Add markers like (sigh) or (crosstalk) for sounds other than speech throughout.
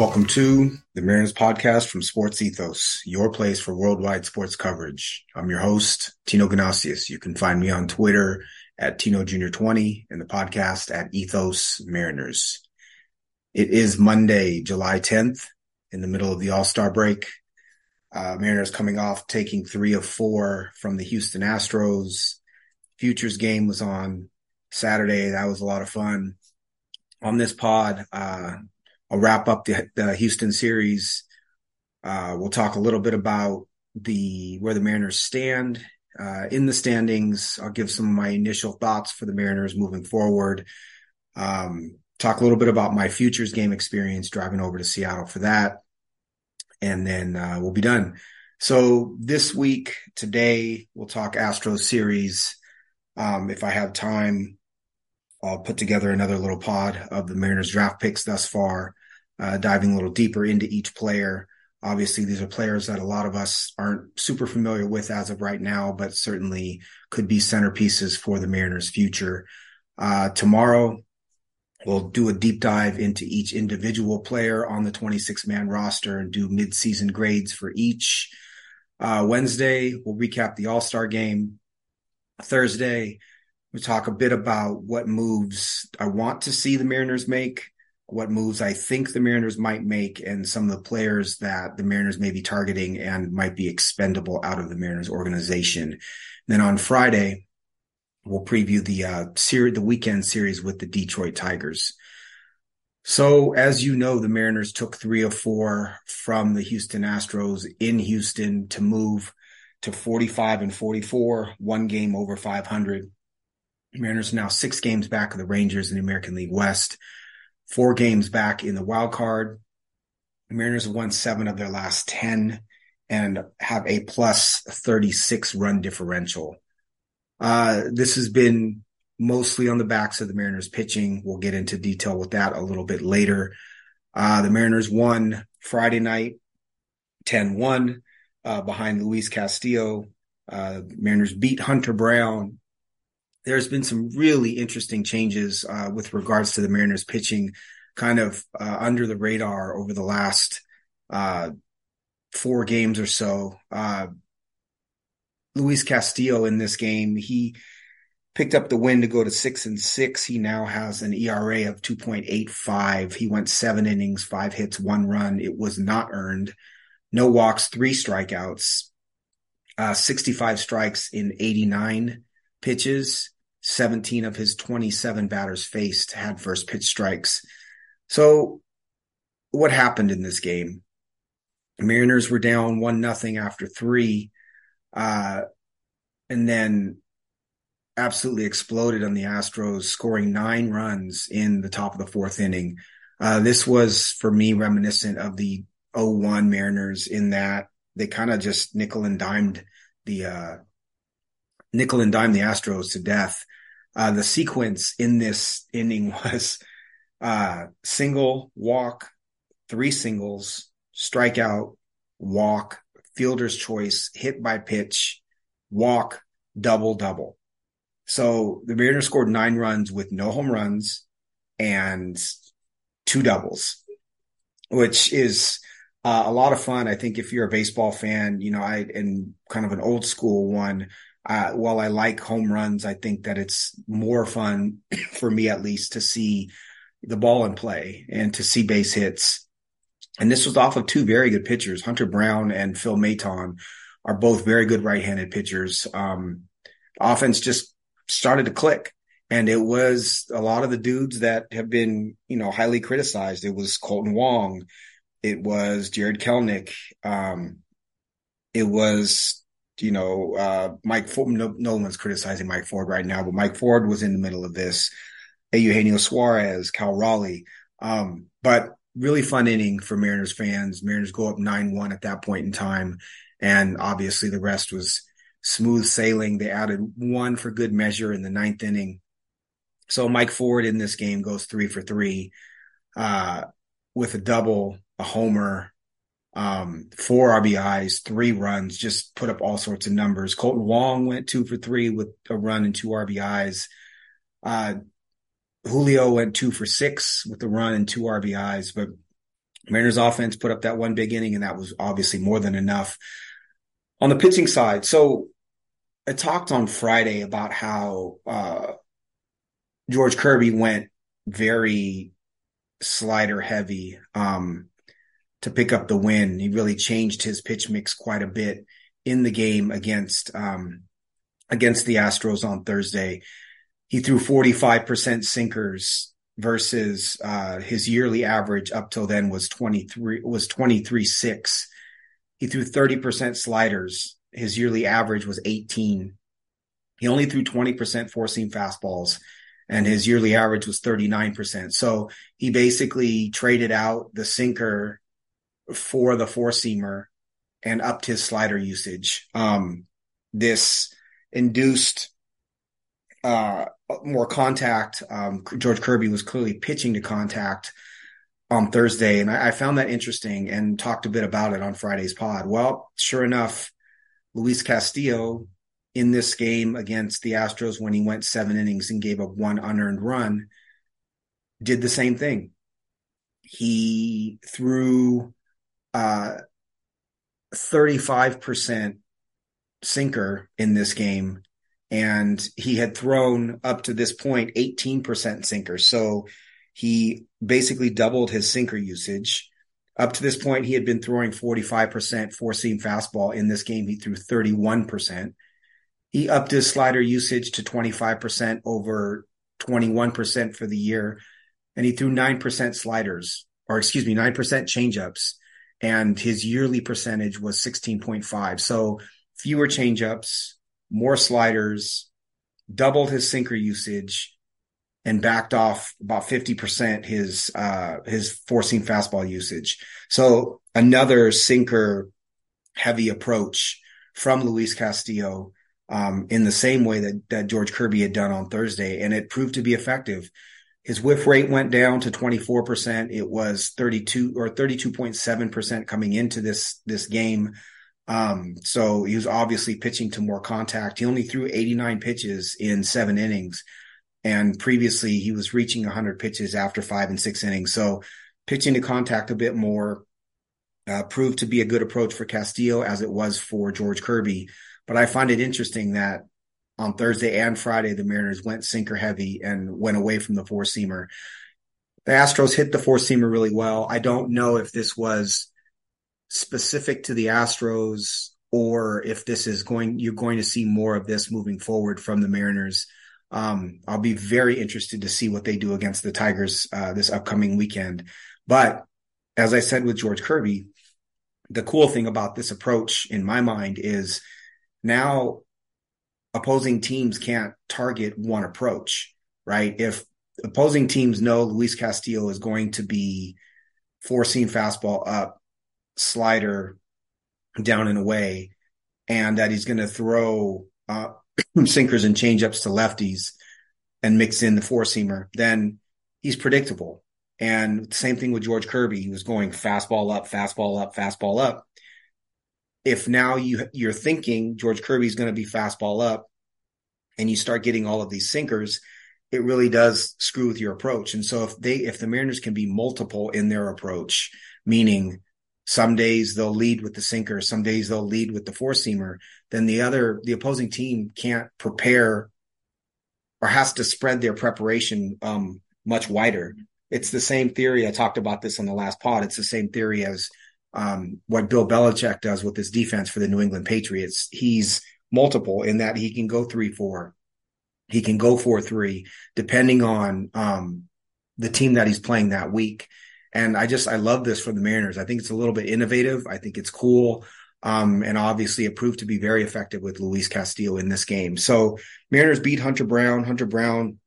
Welcome to the Mariners podcast from Sports Ethos, your place for worldwide sports coverage. I'm your host, Tino Ganasius. You can find me on Twitter at Tino Junior 20 and the podcast at Ethos Mariners. It is Monday, July 10th in the middle of the All-Star break. Uh, Mariners coming off taking three of four from the Houston Astros. Futures game was on Saturday. That was a lot of fun. On this pod, uh, I'll wrap up the, the Houston series. Uh, we'll talk a little bit about the where the Mariners stand uh, in the standings. I'll give some of my initial thoughts for the Mariners moving forward. Um, talk a little bit about my futures game experience driving over to Seattle for that, and then uh, we'll be done. So this week, today, we'll talk Astros series. Um, if I have time, I'll put together another little pod of the Mariners draft picks thus far uh, diving a little deeper into each player. Obviously, these are players that a lot of us aren't super familiar with as of right now, but certainly could be centerpieces for the Mariners' future. Uh, tomorrow, we'll do a deep dive into each individual player on the 26 man roster and do midseason grades for each. Uh, Wednesday, we'll recap the All Star game. Thursday, we'll talk a bit about what moves I want to see the Mariners make what moves I think the Mariners might make and some of the players that the Mariners may be targeting and might be expendable out of the Mariners organization. And then on Friday, we'll preview the uh, series, the weekend series with the Detroit Tigers. So, as you know, the Mariners took three of four from the Houston Astros in Houston to move to 45 and 44, one game over 500. The Mariners now six games back of the Rangers in the American League West four games back in the wild card. The Mariners have won seven of their last 10 and have a plus 36 run differential. Uh, this has been mostly on the backs of the Mariners pitching. We'll get into detail with that a little bit later. Uh, the Mariners won Friday night 10 1 uh, behind Luis Castillo. Uh, Mariners beat Hunter Brown there's been some really interesting changes uh, with regards to the Mariners pitching, kind of uh, under the radar over the last uh, four games or so. Uh, Luis Castillo in this game, he picked up the win to go to six and six. He now has an ERA of 2.85. He went seven innings, five hits, one run. It was not earned. No walks, three strikeouts, uh, 65 strikes in 89 pitches. 17 of his 27 batters faced had first pitch strikes. So what happened in this game? Mariners were down one nothing after three, uh, and then absolutely exploded on the Astros, scoring nine runs in the top of the fourth inning. Uh, this was for me reminiscent of the 01 Mariners in that they kind of just nickel and dimed the uh, nickel and dime the Astros to death. Uh, the sequence in this inning (laughs) was uh, single, walk, three singles, strikeout, walk, fielder's choice, hit by pitch, walk, double, double. So the Mariners scored nine runs with no home runs and two doubles, which is uh, a lot of fun. I think if you're a baseball fan, you know, I and kind of an old school one, uh, while I like home runs, I think that it's more fun (clears throat) for me, at least, to see the ball in play and to see base hits. And this was off of two very good pitchers. Hunter Brown and Phil Maton are both very good right-handed pitchers. Um, offense just started to click. And it was a lot of the dudes that have been, you know, highly criticized. It was Kolten Wong. It was Jarred Kelenic. Um, it was you know, uh, Mike Ford, no, no, one's criticizing Mike Ford right now, but Mike Ford was in the middle of this. Eugenio Suarez, Cal Raleigh. Um, but really fun inning for Mariners fans. Mariners go up 9-1 at that point in time. And obviously the rest was smooth sailing. They added one for good measure in the ninth inning. So Mike Ford in this game goes three for three, uh, with a double, a homer, um, four RBIs, three runs, just put up all sorts of numbers. Kolten Wong went two for three with a run and two RBIs. Uh, Julio went two for six with a run and two RBIs, but Mariners offense put up that one big inning, and that was obviously more than enough. On the pitching side, so I talked on Friday about how uh, George Kirby went very slider heavy um, to pick up the win. He really changed his pitch mix quite a bit in the game against um, against the Astros on Thursday. He threw 45% sinkers versus uh, his yearly average up till then was 23 was 23 6. He threw 30% sliders. His yearly average was 18. He only threw 20% four seam fastballs and his yearly average was 39%. So he basically traded out the sinker for the four seamer and upped his slider usage. Um, this induced uh, more contact. Um, George Kirby was clearly pitching to contact on Thursday, and I, I, found that interesting and talked a bit about it on Friday's pod. Well, sure enough, Luis Castillo in this game against the Astros when he went seven innings and gave up one unearned run did the same thing. He threw uh, 35% sinker in this game, and he had thrown up to this point 18% sinker. So he basically doubled his sinker usage. Up to this point, he had been throwing 45% four seam fastball. In this game, he threw 31%. He upped his slider usage to 25% over 21% for the year. And he threw 9% sliders, or excuse me, 9% changeups. And his yearly percentage was 16.5. So fewer changeups, more sliders, doubled his sinker usage, and backed off about 50% his uh his four seam fastball usage. So another sinker heavy approach from Luis Castillo um, in the same way that, that George Kirby had done on Thursday, and it proved to be effective. His whiff rate went down to 24%. It was 32 or 32.7% coming into this, this game. Um, so he was obviously pitching to more contact. He only threw 89 pitches in seven innings. And previously he was reaching 100 pitches after five and six innings. So pitching to contact a bit more, uh, proved to be a good approach for Castillo as it was for George Kirby. But I find it interesting that on Thursday and Friday, the Mariners went sinker heavy and went away from the four seamer. The Astros hit the four seamer really well. I don't know if this was specific to the Astros or if this is going, you're going to see more of this moving forward from the Mariners. Um, I'll be very interested to see what they do against the Tigers uh, this upcoming weekend. But as I said with George Kirby, the cool thing about this approach in my mind is now opposing teams can't target one approach, right? If opposing teams know Luis Castillo is going to be four seam fastball up, slider down and away, and that he's going to throw uh, (clears throat) sinkers and changeups to lefties and mix in the four seamer, then he's predictable. And same thing with George Kirby. He was going fastball up, fastball up, fastball up if now you you're thinking George Kirby's going to be fastball up and you start getting all of these sinkers, it really does screw with your approach. And so if they if the Mariners can be multiple in their approach, meaning some days they'll lead with the sinker, some days they'll lead with the four seamer, then the other the opposing team can't prepare or has to spread their preparation um, much wider. It's the same theory. I talked about this on the last pod. It's the same theory as um, what Bill Belichick does with his defense for the New England Patriots. He's multiple in that he can go three, four. He can go four, three, depending on um, the team that he's playing that week. And I just, I love this for the Mariners. I think it's a little bit innovative. I think it's cool. Um, and obviously it proved to be very effective with Luis Castillo in this game. So Mariners beat Hunter Brown. Hunter Brown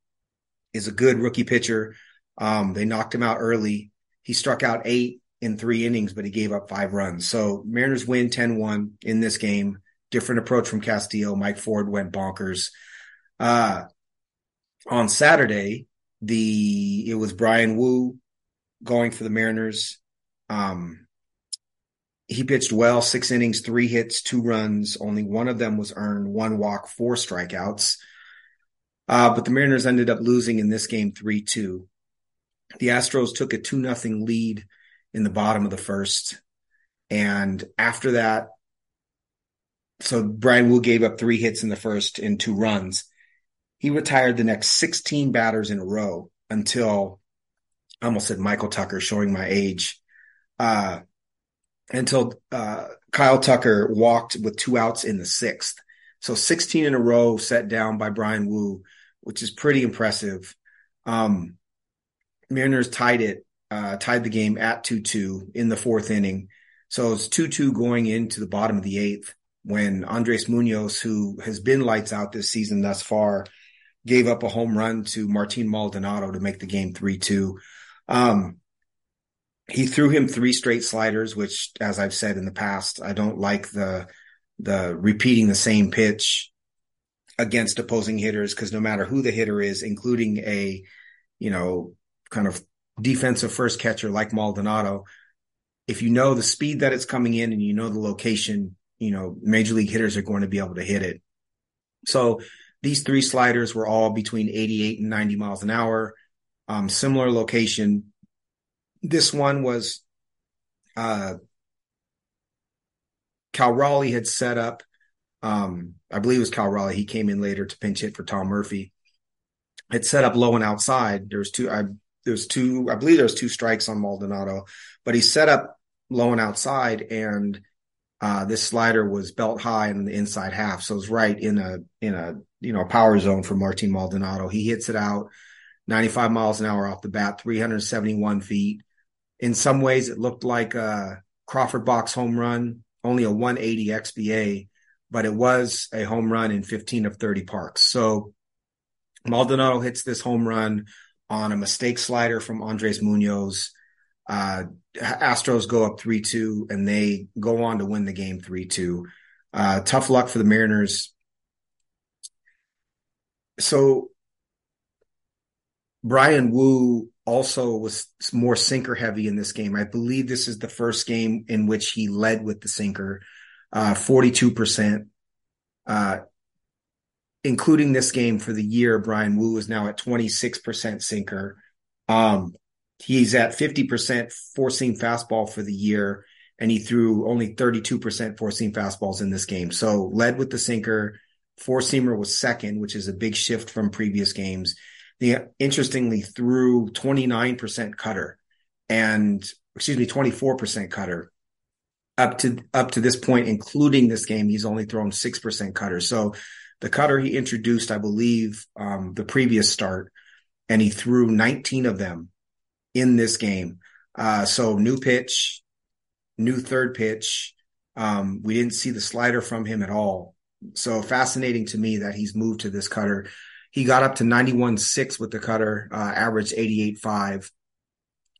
is a good rookie pitcher. Um, they knocked him out early. He struck out eight in three innings, but he gave up five runs. So Mariners win 10 1 in this game. Different approach from Castillo. Mike Ford went bonkers. Uh, on Saturday, the it was Bryan Woo going for the Mariners. Um, he pitched well, six innings, three hits, two runs. Only one of them was earned, one walk, four strikeouts. Uh, but the Mariners ended up losing in this game 3 2. The Astros took a 2 0 lead in the bottom of the first. And after that, so Bryan Woo gave up three hits in the first and two runs. He retired the next 16 batters in a row until I almost said Michael Tucker, showing my age. Uh, until uh, Kyle Tucker walked with two outs in the sixth. So 16 in a row set down by Bryan Woo, which is pretty impressive. Um, Mariners tied it, uh, tied the game at 2 2 in the fourth inning. So it's 2 2 going into the bottom of the eighth when Andres Munoz, who has been lights out this season thus far, gave up a home run to Martin Maldonado to make the game 3 2. Um, he threw him three straight sliders, which, as I've said in the past, I don't like the the repeating the same pitch against opposing hitters because no matter who the hitter is, including a you know kind of defensive first catcher like Maldonado, if you know the speed that it's coming in and you know the location, you know major league hitters are going to be able to hit it. So these three sliders were all between 88 and 90 miles an hour, um, similar location this one was uh, Cal Raleigh had set up. Um, I believe it was Cal Raleigh. He came in later to pinch hit for Tom Murphy. Had set up low and outside. There was two. I there was two. I believe there was two strikes on Maldonado, but he set up low and outside, and uh, this slider was belt high in the inside half, so it was right in a in a you know power zone for Martin Maldonado. He hits it out, 95 miles an hour off the bat, 371 feet in some ways it looked like a Crawford box home run, only a 180 XBA, but it was a home run in 15 of 30 parks. So Maldonado hits this home run on a mistake slider from Andres Munoz. Uh, Astros go up 3 2 and they go on to win the game 3 2. Uh, tough luck for the Mariners. So Bryan Woo also was more sinker heavy in this game. I believe this is the first game in which he led with the sinker, uh, 42%. Uh, including this game for the year, Bryan Woo is now at 26% sinker. Um, he's at 50% four seam fastball for the year, and he threw only 32% four seam fastballs in this game. So led with the sinker. Four seamer was second, which is a big shift from previous games the interestingly threw 29% cutter and excuse me 24% cutter up to up to this point including this game he's only thrown 6% cutter so the cutter he introduced i believe um, the previous start and he threw 19 of them in this game uh, so new pitch new third pitch um, we didn't see the slider from him at all so fascinating to me that he's moved to this cutter he got up to 91.6 with the cutter, uh, averaged 88.5.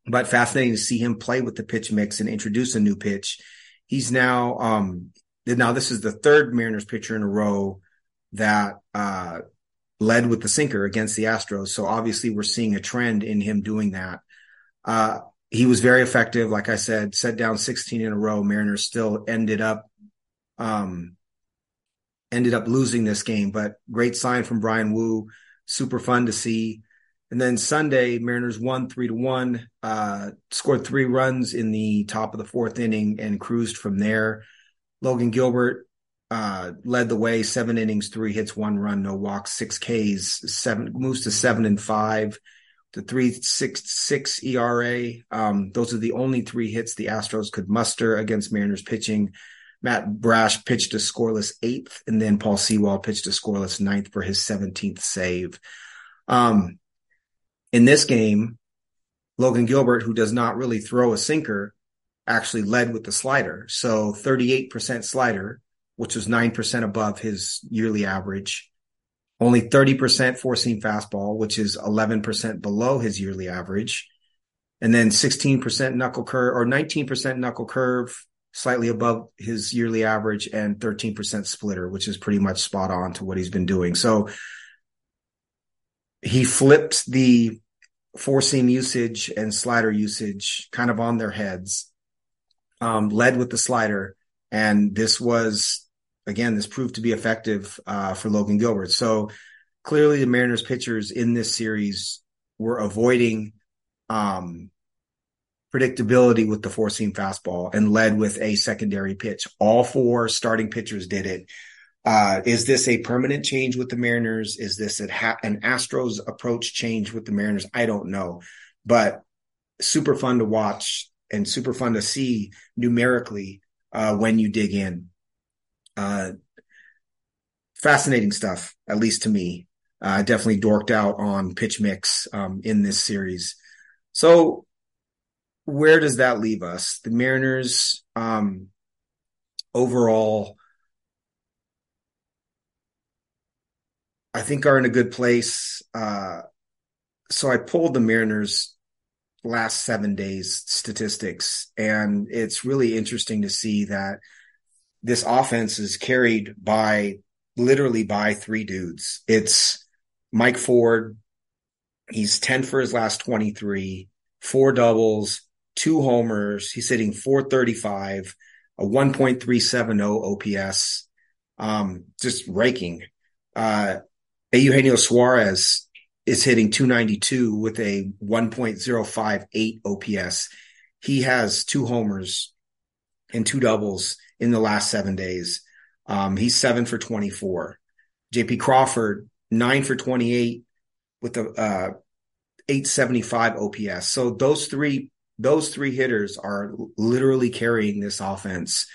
But fascinating to see him play with the pitch mix and introduce a new pitch. He's now, um, now this is the third Mariners pitcher in a row that, uh, led with the sinker against the Astros. So obviously we're seeing a trend in him doing that. Uh, he was very effective. Like I said, set down 16 in a row. Mariners still ended up, um, ended up losing this game, but great sign from Bryan Woo. Super fun to see. And then Sunday, Mariners won three to one, uh, scored three runs in the top of the fourth inning and cruised from there. Logan Gilbert uh, led the way, seven innings, three hits, one run, no walks, six Ks, seven moves to seven and five to three six six ERA. Um, those are the only three hits the Astros could muster against Mariners pitching. Matt Brash pitched a scoreless eighth, and then Paul Sewald pitched a scoreless ninth for his 17th save. Um, in this game, Logan Gilbert, who does not really throw a sinker, actually led with the slider. So 38% slider, which was 9% above his yearly average. Only 30% four seam fastball, which is 11% below his yearly average. And then 16% knuckle curve or 19% knuckle curve, slightly above his yearly average and 13% splitter, which is pretty much spot on to what he's been doing. So he flipped the four seam usage and slider usage kind of on their heads, um, led with the slider. And this was, again, this proved to be effective uh, for Logan Gilbert. So clearly the Mariners pitchers in this series were avoiding um, predictability with the four seam fastball and led with a secondary pitch. All four starting pitchers did it. Uh, is this a permanent change with the Mariners? Is this ha- an Astros approach change with the Mariners? I don't know, but super fun to watch and super fun to see numerically uh, when you dig in. Uh, fascinating stuff, at least to me. I definitely dorked out on pitch mix um, in this series. So, where does that leave us? The Mariners, um, overall, I think are in a good place. Uh, so I pulled the Mariners last seven days statistics, and it's really interesting to see that this offense is carried by literally by three dudes. It's Mike Ford. He's 10 for his last 23, four doubles, two homers. He's hitting 435, a 1.370 OPS. Um, just raking. Uh, Eugenio Suarez is hitting 292 with a 1.058 OPS. He has two homers and two doubles in the last seven days. Um, he's seven for 24. JP Crawford, nine for 28 with a uh, 875 OPS. So those three, those three hitters are literally carrying this offense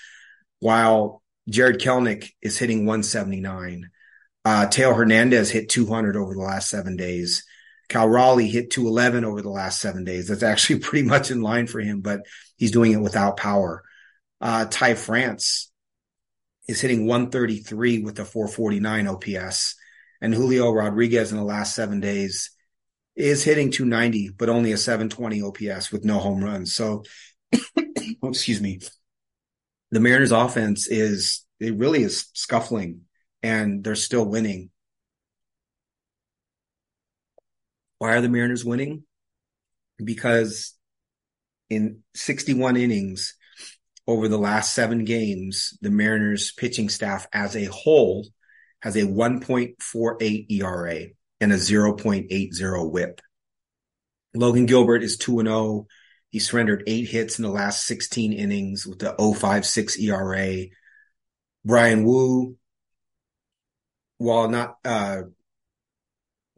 while Jarred Kelenic is hitting 179. Uh, Teo Hernandez hit 200 over the last seven days. Cal Raleigh hit 211 over the last seven days. That's actually (laughs) pretty much in line for him, but he's doing it without power. Uh, Ty France is hitting 133 with a 449 OPS. And Julio Rodriguez in the last seven days is hitting 290, but only a 720 OPS with no home runs. So, (coughs) oh, excuse me. The Mariners offense is, it really is scuffling and they're still winning. Why are the Mariners winning? Because in 61 innings over the last seven games, the Mariners pitching staff as a whole has a 1.48 ERA and a 0.80 whip. Logan Gilbert is 2 0. He surrendered eight hits in the last 16 innings with the 056 ERA. Bryan Woo while not uh,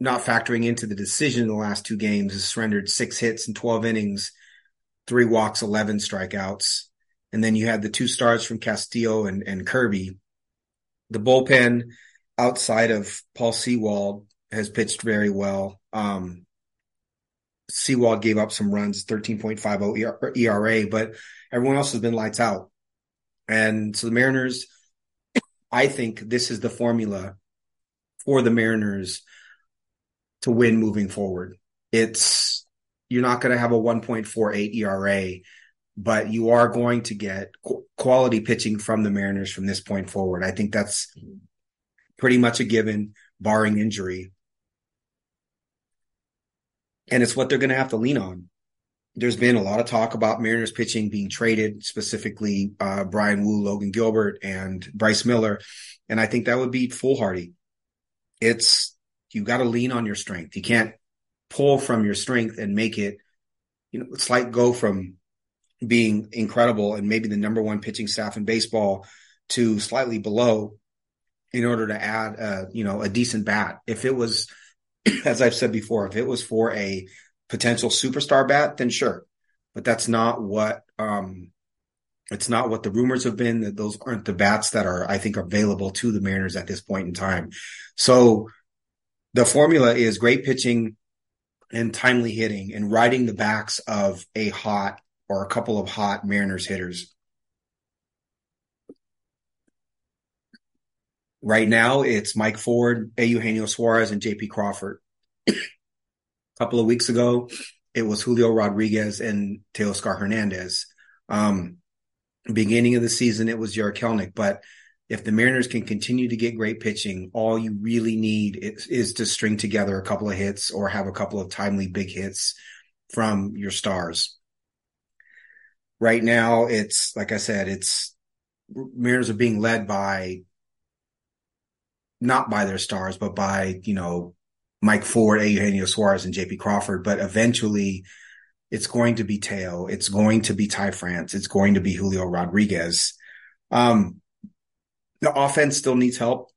not factoring into the decision in the last two games, has surrendered six hits in 12 innings, three walks, 11 strikeouts. And then you had the two stars from Castillo and, and Kirby. The bullpen outside of Paul Sewald has pitched very well. Um, Sewald gave up some runs, 13.50 ERA, but everyone else has been lights out. And so the Mariners, I think this is the formula for the Mariners to win moving forward. It's you're not going to have a 1.48 ERA, but you are going to get quality pitching from the Mariners from this point forward. I think that's pretty much a given, barring injury. And it's what they're going to have to lean on. There's been a lot of talk about Mariners pitching being traded, specifically uh, Bryan Woo, Logan Gilbert, and Bryce Miller. And I think that would be foolhardy it's you got to lean on your strength. You can't pull from your strength and make it, you know, it's like go from being incredible and maybe the number one pitching staff in baseball to slightly below in order to add a, you know, a decent bat. If it was, (clears throat) as I've said before, if it was for a potential superstar bat, then sure. But that's not what, um, it's not what the rumors have been that those aren't the bats that are, I think, available to the Mariners at this point in time. So the formula is great pitching and timely hitting and riding the backs of a hot or a couple of hot Mariners hitters. Right now, it's Mike Ford, Eugenio Suarez, and JP Crawford. a (clears throat) couple of weeks ago, it was Julio Rodriguez and Teoscar Hernandez. Um, beginning of the season, it was Jarred Kelenic. But if the Mariners can continue to get great pitching, all you really need is, is, to string together a couple of hits or have a couple of timely big hits from your stars. Right now, it's like I said, it's Mariners are being led by not by their stars, but by, you know, Mike Ford, Eugenio Suarez, and JP Crawford. But eventually, it's going to be Teo. It's going to be Ty France. It's going to be Julio Rodriguez. Um, the offense still needs help.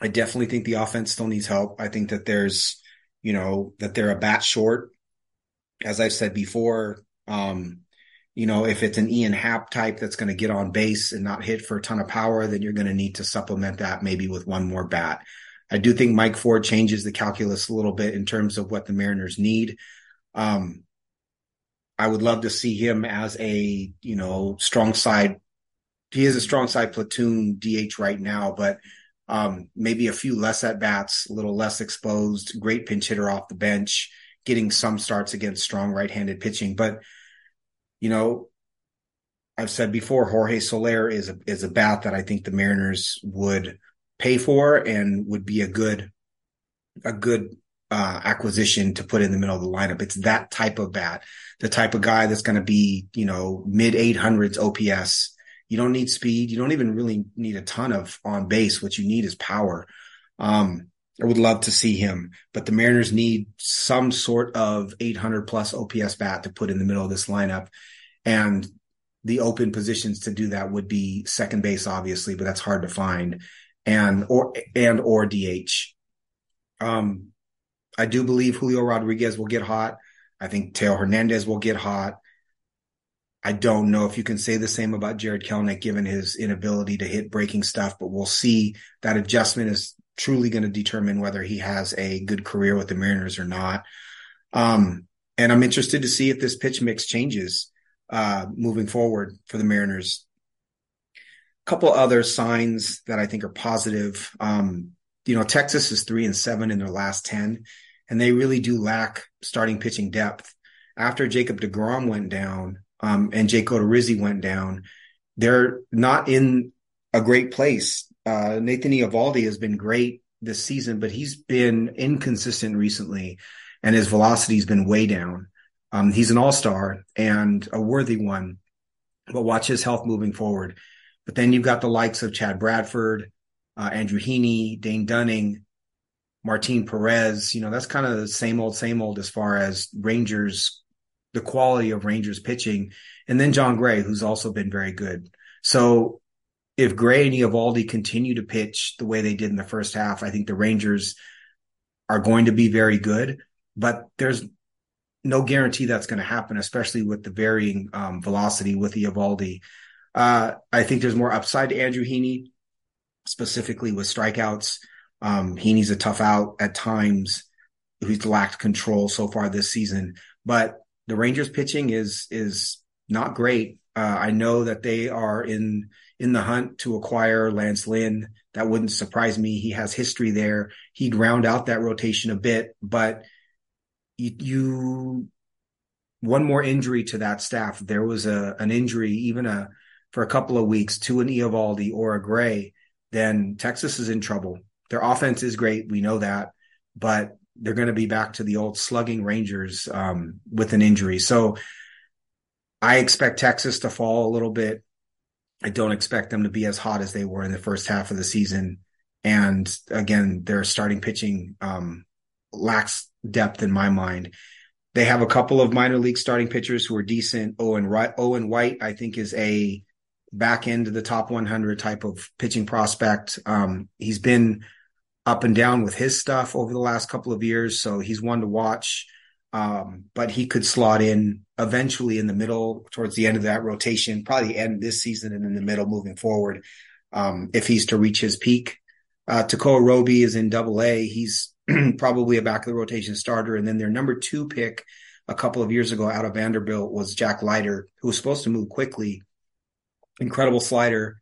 I definitely think the offense still needs help. I think that there's, you know, that they're a bat short. As I've said before, um, you know, if it's an Ian Happ type that's going to get on base and not hit for a ton of power, then you're going to need to supplement that maybe with one more bat. I do think Mike Ford changes the calculus a little bit in terms of what the Mariners need. Um, I would love to see him as a, you know, strong side. He is a strong side platoon DH right now, but um, maybe a few less at bats, a little less exposed, great pinch hitter off the bench, getting some starts against strong right handed pitching. But, you know, I've said before, Jorge Soler is a, is a bat that I think the Mariners would pay for and would be a good, a good uh, acquisition to put in the middle of the lineup. It's that type of bat, the type of guy that's going to be, you know, mid 800s OPS you don't need speed. You don't even really need a ton of on base. What you need is power. Um, I would love to see him, but the Mariners need some sort of 800 plus OPS bat to put in the middle of this lineup. And the open positions to do that would be second base, obviously, but that's hard to find and, or, and, or DH. Um, I do believe Julio Rodriguez will get hot. I think Teo Hernandez will get hot. I don't know if you can say the same about Jarred Kelenic given his inability to hit breaking stuff, but we'll see. That adjustment is truly going to determine whether he has a good career with the Mariners or not. Um, and I'm interested to see if this pitch mix changes uh, moving forward for the Mariners. A couple other signs that I think are positive. Um, you know, Texas is three and seven in their last 10, and they really do lack starting pitching depth. After Jacob DeGrom went down, um, and Jake Odorizzi went down, they're not in a great place. Uh, Nathan Eovaldi has been great this season, but he's been inconsistent recently and his velocity has been way down. Um, he's an all-star and a worthy one, but watch his health moving forward. But then you've got the likes of Chad Bradford, uh, Andrew Heaney, Dane Dunning, Martin Perez. You know, that's kind of the same old, same old as far as Rangers the quality of Rangers pitching. And then Jon Gray, who's also been very good. So if Gray and Eovaldi continue to pitch the way they did in the first half, I think the Rangers are going to be very good. But there's no guarantee that's going to happen, especially with the varying um, velocity with Eovaldi. Uh, I think there's more upside to Andrew Heaney, specifically with strikeouts. Um, Heaney's a tough out at times. He's lacked control so far this season, but the Rangers pitching is is not great. Uh, I know that they are in in the hunt to acquire Lance Lynn. That wouldn't surprise me. He has history there. He'd round out that rotation a bit, but you, you one more injury to that staff. There was a an injury, even a for a couple of weeks to an Eovaldi or a Gray, then Texas is in trouble. Their offense is great. We know that, but they're going to be back to the old slugging Rangers um, with an injury. So I expect Texas to fall a little bit. I don't expect them to be as hot as they were in the first half of the season. And again, their starting pitching um, lacks depth in my mind. They have a couple of minor league starting pitchers who are decent. Owen, Owen White, I think, is a back end of the top 100 type of pitching prospect. Um, he's been up and down with his stuff over the last couple of years. So he's one to watch. Um, but he could slot in eventually in the middle towards the end of that rotation, probably end this season and in the middle moving forward. Um, if he's to reach his peak, uh, Tekoah Roby is in double A. He's (clears throat) probably a back of the rotation starter. And then their number two pick a couple of years ago out of Vanderbilt was Jack Leiter, who was supposed to move quickly. Incredible slider,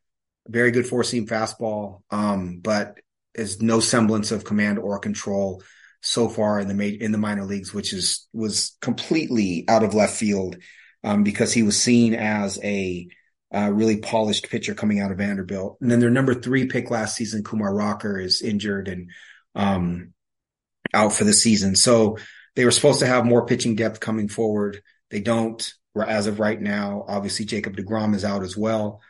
very good four seam fastball. Um, but is no semblance of command or control so far in the ma- in the minor leagues, which is was completely out of left field um, because he was seen as a uh, really polished pitcher coming out of Vanderbilt. And then their number three pick last season, Kumar Rocker, is injured and um, out for the season. So they were supposed to have more pitching depth coming forward. They don't as of right now. Obviously, Jacob DeGrom is out as well.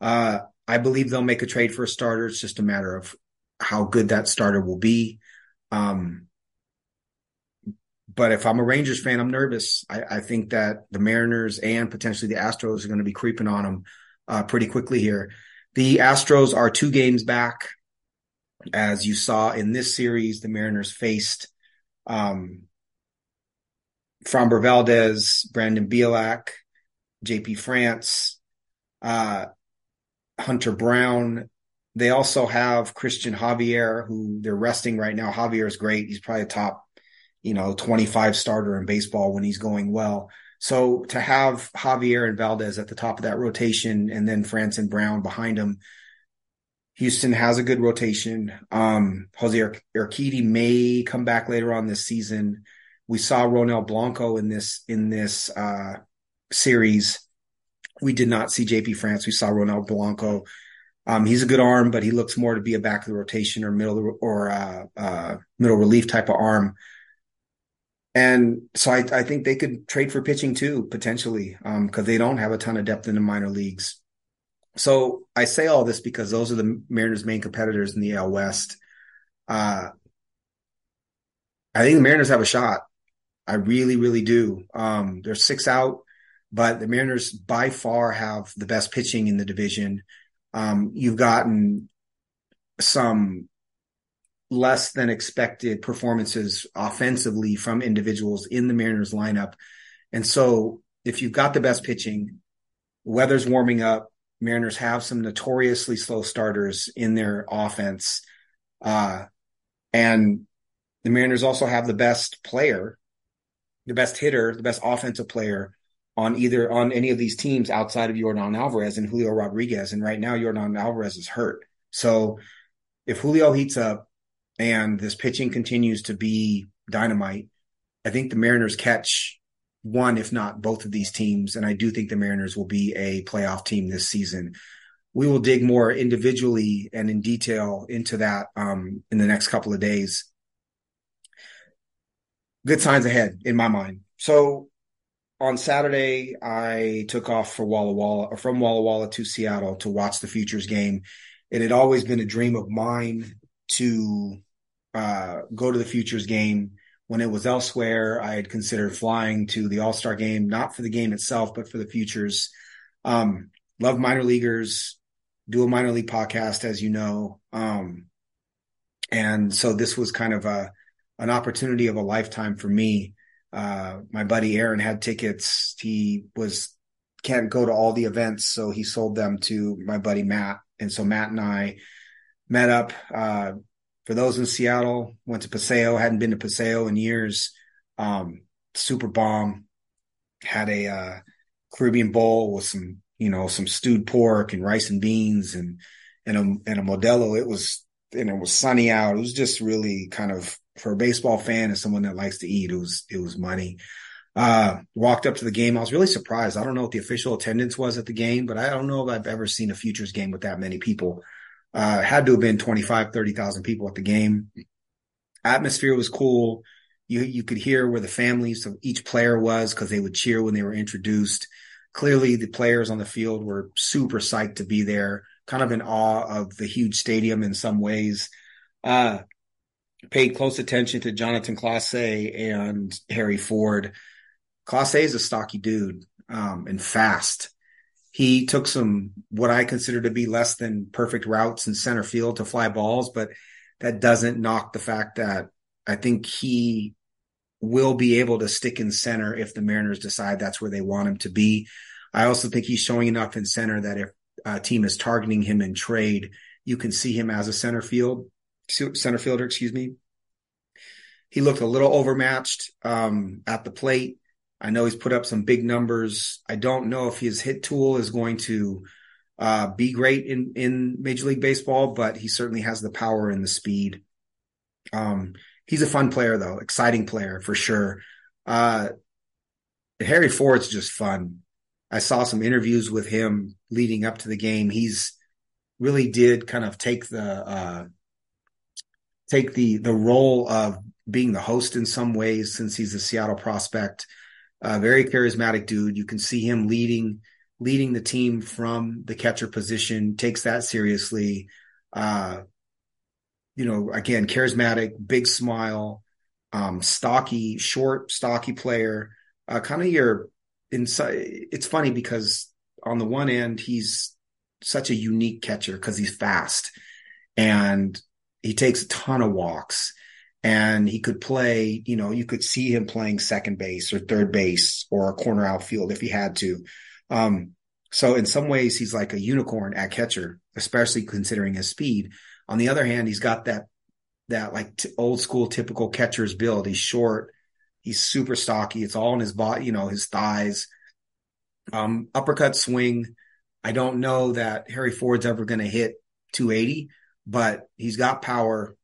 Uh, I believe they'll make a trade for a starter. It's just a matter of how good that starter will be. Um, but if I'm a Rangers fan, I'm nervous. I, I, think that the Mariners and potentially the Astros are going to be creeping on them uh, pretty quickly here. The Astros are two games back. As you saw in this series, the Mariners faced um, Framber Valdez, Brandon Bielak, JP France, uh, Hunter Brown. They also have Christian Javier, who they're resting right now. Javier is great. He's probably a top you know, 25 starter in baseball when he's going well. So to have Javier and Valdez at the top of that rotation and then France and Brown behind him, Houston has a good rotation. Um, Jose Urquidy may come back later on this season. We saw Ronel Blanco in this, in this, uh, series. We did not see JP France. We saw Ronel Blanco. Um, he's a good arm, but he looks more to be a back of the rotation or middle or, uh, uh, middle relief type of arm. And so I, I think they could trade for pitching too, potentially, because um, they don't have a ton of depth in the minor leagues. So I say all this because those are the Mariners' main competitors in the AL West. Uh, I think the Mariners have a shot. I really, really do. Um, they're six out, but the Mariners by far have the best pitching in the division. Um, you've gotten some less than expected performances offensively from individuals in the Mariners lineup. And so if you've got the best pitching, weather's warming up, Mariners have some notoriously slow starters in their offense. Uh, and the Mariners also have the best player, the best hitter, the best offensive player on either on any of these teams outside of Yordan Alvarez and Julio Rodriguez. And right now, Yordan Alvarez is hurt. So if Julio heats up, and this pitching continues to be dynamite, I think the Mariners catch one, if not both of these teams. And I do think the Mariners will be a playoff team this season. We will dig more individually and in detail into that um, in the next couple of days. Good signs ahead in my mind. So on Saturday, I took off for Walla Walla or from Walla Walla to Seattle to watch the Futures game. It had always been a dream of mine to uh, go to the futures game. When it was elsewhere, I had considered flying to the All Star game, not for the game itself, but for the futures. Um, love minor leaguers, do a minor league podcast, as you know. Um, and so this was kind of a, an opportunity of a lifetime for me. Uh, my buddy Aaron had tickets. He was, can't go to all the events. So he sold them to my buddy Matt. And so Matt and I met up, uh, for those in Seattle, went to Paseo, hadn't been to Paseo in years. Um, super bomb. Had a uh, Caribbean bowl with some, you know, some stewed pork and rice and beans and and a and a Modelo. It was and it was sunny out. It was just really kind of for a baseball fan and someone that likes to eat. It was it was money. Uh, walked up to the game. I was really surprised. I don't know what the official attendance was at the game, but I don't know if I've ever seen a futures game with that many people. Uh, had to have been 25, 30,000 people at the game. Atmosphere was cool. You, you could hear where the families of each player was because they would cheer when they were introduced. Clearly the players on the field were super psyched to be there, kind of in awe of the huge stadium in some ways. Uh, paid close attention to Jonathan Clase and Harry Ford. Clase is a stocky dude, um, and fast he took some what I consider to be less than perfect routes in center field to fly balls, but that doesn't knock the fact that I think he will be able to stick in center if the Mariners decide that's where they want him to be. I also think he's showing enough in center that if a team is targeting him in trade, you can see him as a center field center fielder, excuse me. He looked a little overmatched um, at the plate. I know he's put up some big numbers. I don't know if his hit tool is going to uh, be great in, in Major League Baseball, but he certainly has the power and the speed. Um, he's a fun player, though, exciting player for sure. Uh, Harry Ford's just fun. I saw some interviews with him leading up to the game. He's really did kind of take the uh, take the the role of being the host in some ways since he's a Seattle prospect. A very charismatic dude. You can see him leading leading the team from the catcher position. Takes that seriously. Uh, you know, again, charismatic, big smile. um, stocky, short, stocky player. Uh, kind of your inside. It's funny because on the one end, he's such a unique catcher because he's fast and he takes a ton of walks and he could play, you know, you could see him playing second base or third base or a corner outfield if he had to. Um, so in some ways, he's like a unicorn at catcher, especially considering his speed. On the other hand, he's got that that like t- old school typical catcher's build. He's short, he's super stocky. It's all in his body, you know, his thighs. Um, uppercut swing. I don't know that Harry Ford's ever going to hit 280, but he's got power,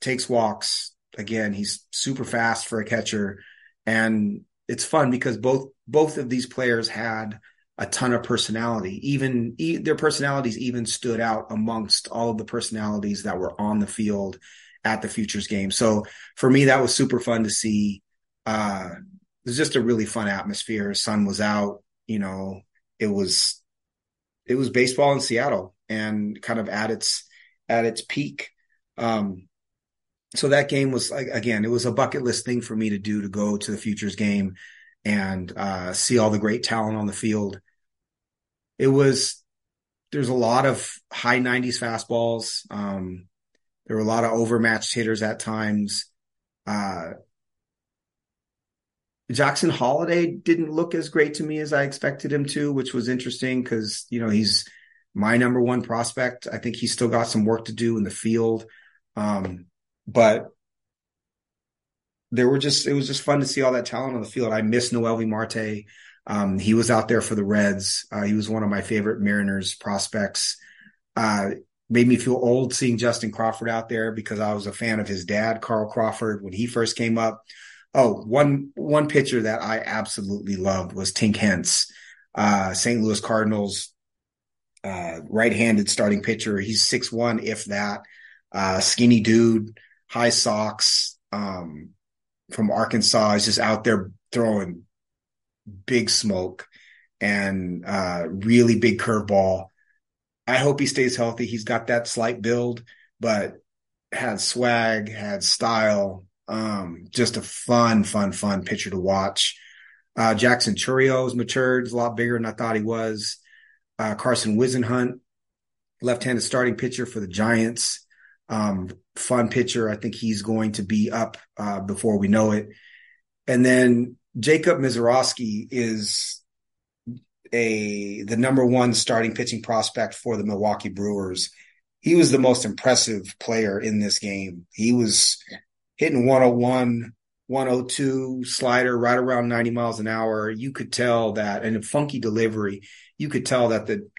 takes walks. Again, he's super fast for a catcher, and it's fun because both both of these players had a ton of personality. Even e- their personalities even stood out amongst all of the personalities that were on the field at the futures game. So for me, that was super fun to see. Uh, it was just a really fun atmosphere. Sun was out, you know, it was, it was baseball in Seattle and kind of at its, at its peak. Um, so that game was like, again, it was a bucket list thing for me to do to go to the futures game and, uh, see all the great talent on the field. It was, there's a lot of high 90s fastballs. Um, there were a lot of overmatched hitters at times. Uh, Jackson Holliday didn't look as great to me as I expected him to, which was interesting because, you know, he's my number one prospect. I think he's still got some work to do in the field. Um, but there were just, it was just fun to see all that talent on the field. I miss Noelvi Marte. Um, he was out there for the Reds. Uh, he was one of my favorite Mariners prospects. Uh, made me feel old seeing Justin Crawford out there because I was a fan of his dad, Carl Crawford, when he first came up. Oh, one one pitcher that I absolutely loved was Tink Hence, uh, St. Louis Cardinals uh, right-handed starting pitcher. He's six one, if that. Uh, skinny dude, high socks, um, from Arkansas. is just out there throwing big smoke and uh, really big curveball. I hope he stays healthy. He's got that slight build, but had swag, had style. Um, just a fun, fun, fun pitcher to watch. Uh, Jackson Chourio matured. He's a lot bigger than I thought he was. Uh, Carson Whisenhunt, left-handed starting pitcher for the Giants. Um, fun pitcher. I think he's going to be up uh, before we know it. And then Jacob Misiorowski is a the number one starting pitching prospect for the Milwaukee Brewers. He was the most impressive player in this game. He was hitting 101, 102 slider right around 90 miles an hour. You could tell that and a funky delivery. You could tell that the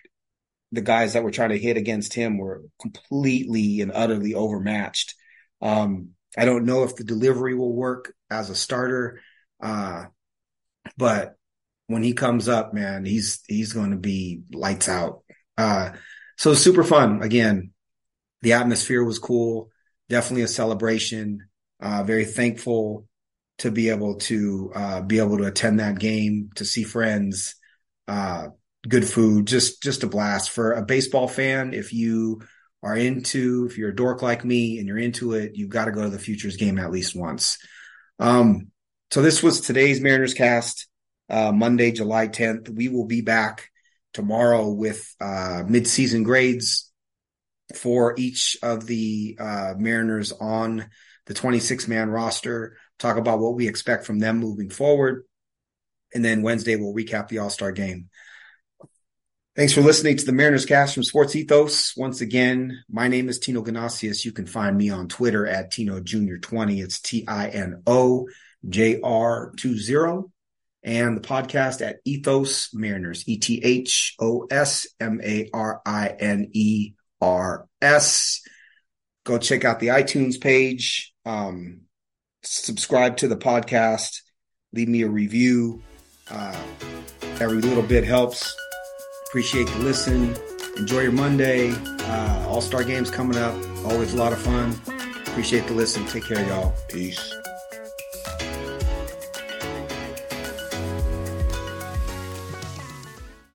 the guys that were trying to hit against him were completely and utterly overmatched. Um, I don't know if the delivery will work as a starter, uh, but when he comes up, man, he's he's going to be lights out. Uh, so super fun. Again, the atmosphere was cool. Definitely a celebration. Uh, very thankful to be able to uh, be able to attend that game, to see friends, uh, good food, just just a blast for a baseball fan. If you are into, if you're a dork like me and you're into it, you've got to go to the Futures game at least once. Um, so this was today's Mariners cast uh, Monday, July 10th. We will be back tomorrow with uh, midseason grades for each of the uh, Mariners on the 26 man roster, talk about what we expect from them moving forward. And then Wednesday, we'll recap the All Star game. Thanks for listening to the Mariners cast from Sports Ethos. Once again, my name is Tino Ganasius. You can find me on Twitter at Tino Junior 20. It's T I N O J R 20 and the podcast at Ethos Mariners, E T H O S M A R I N E R S. Go check out the iTunes page. Um, subscribe to the podcast. Leave me a review. Uh, every little bit helps. Appreciate the listen. Enjoy your Monday. Uh, All Star games coming up. Always a lot of fun. Appreciate the listen. Take care, y'all. Peace.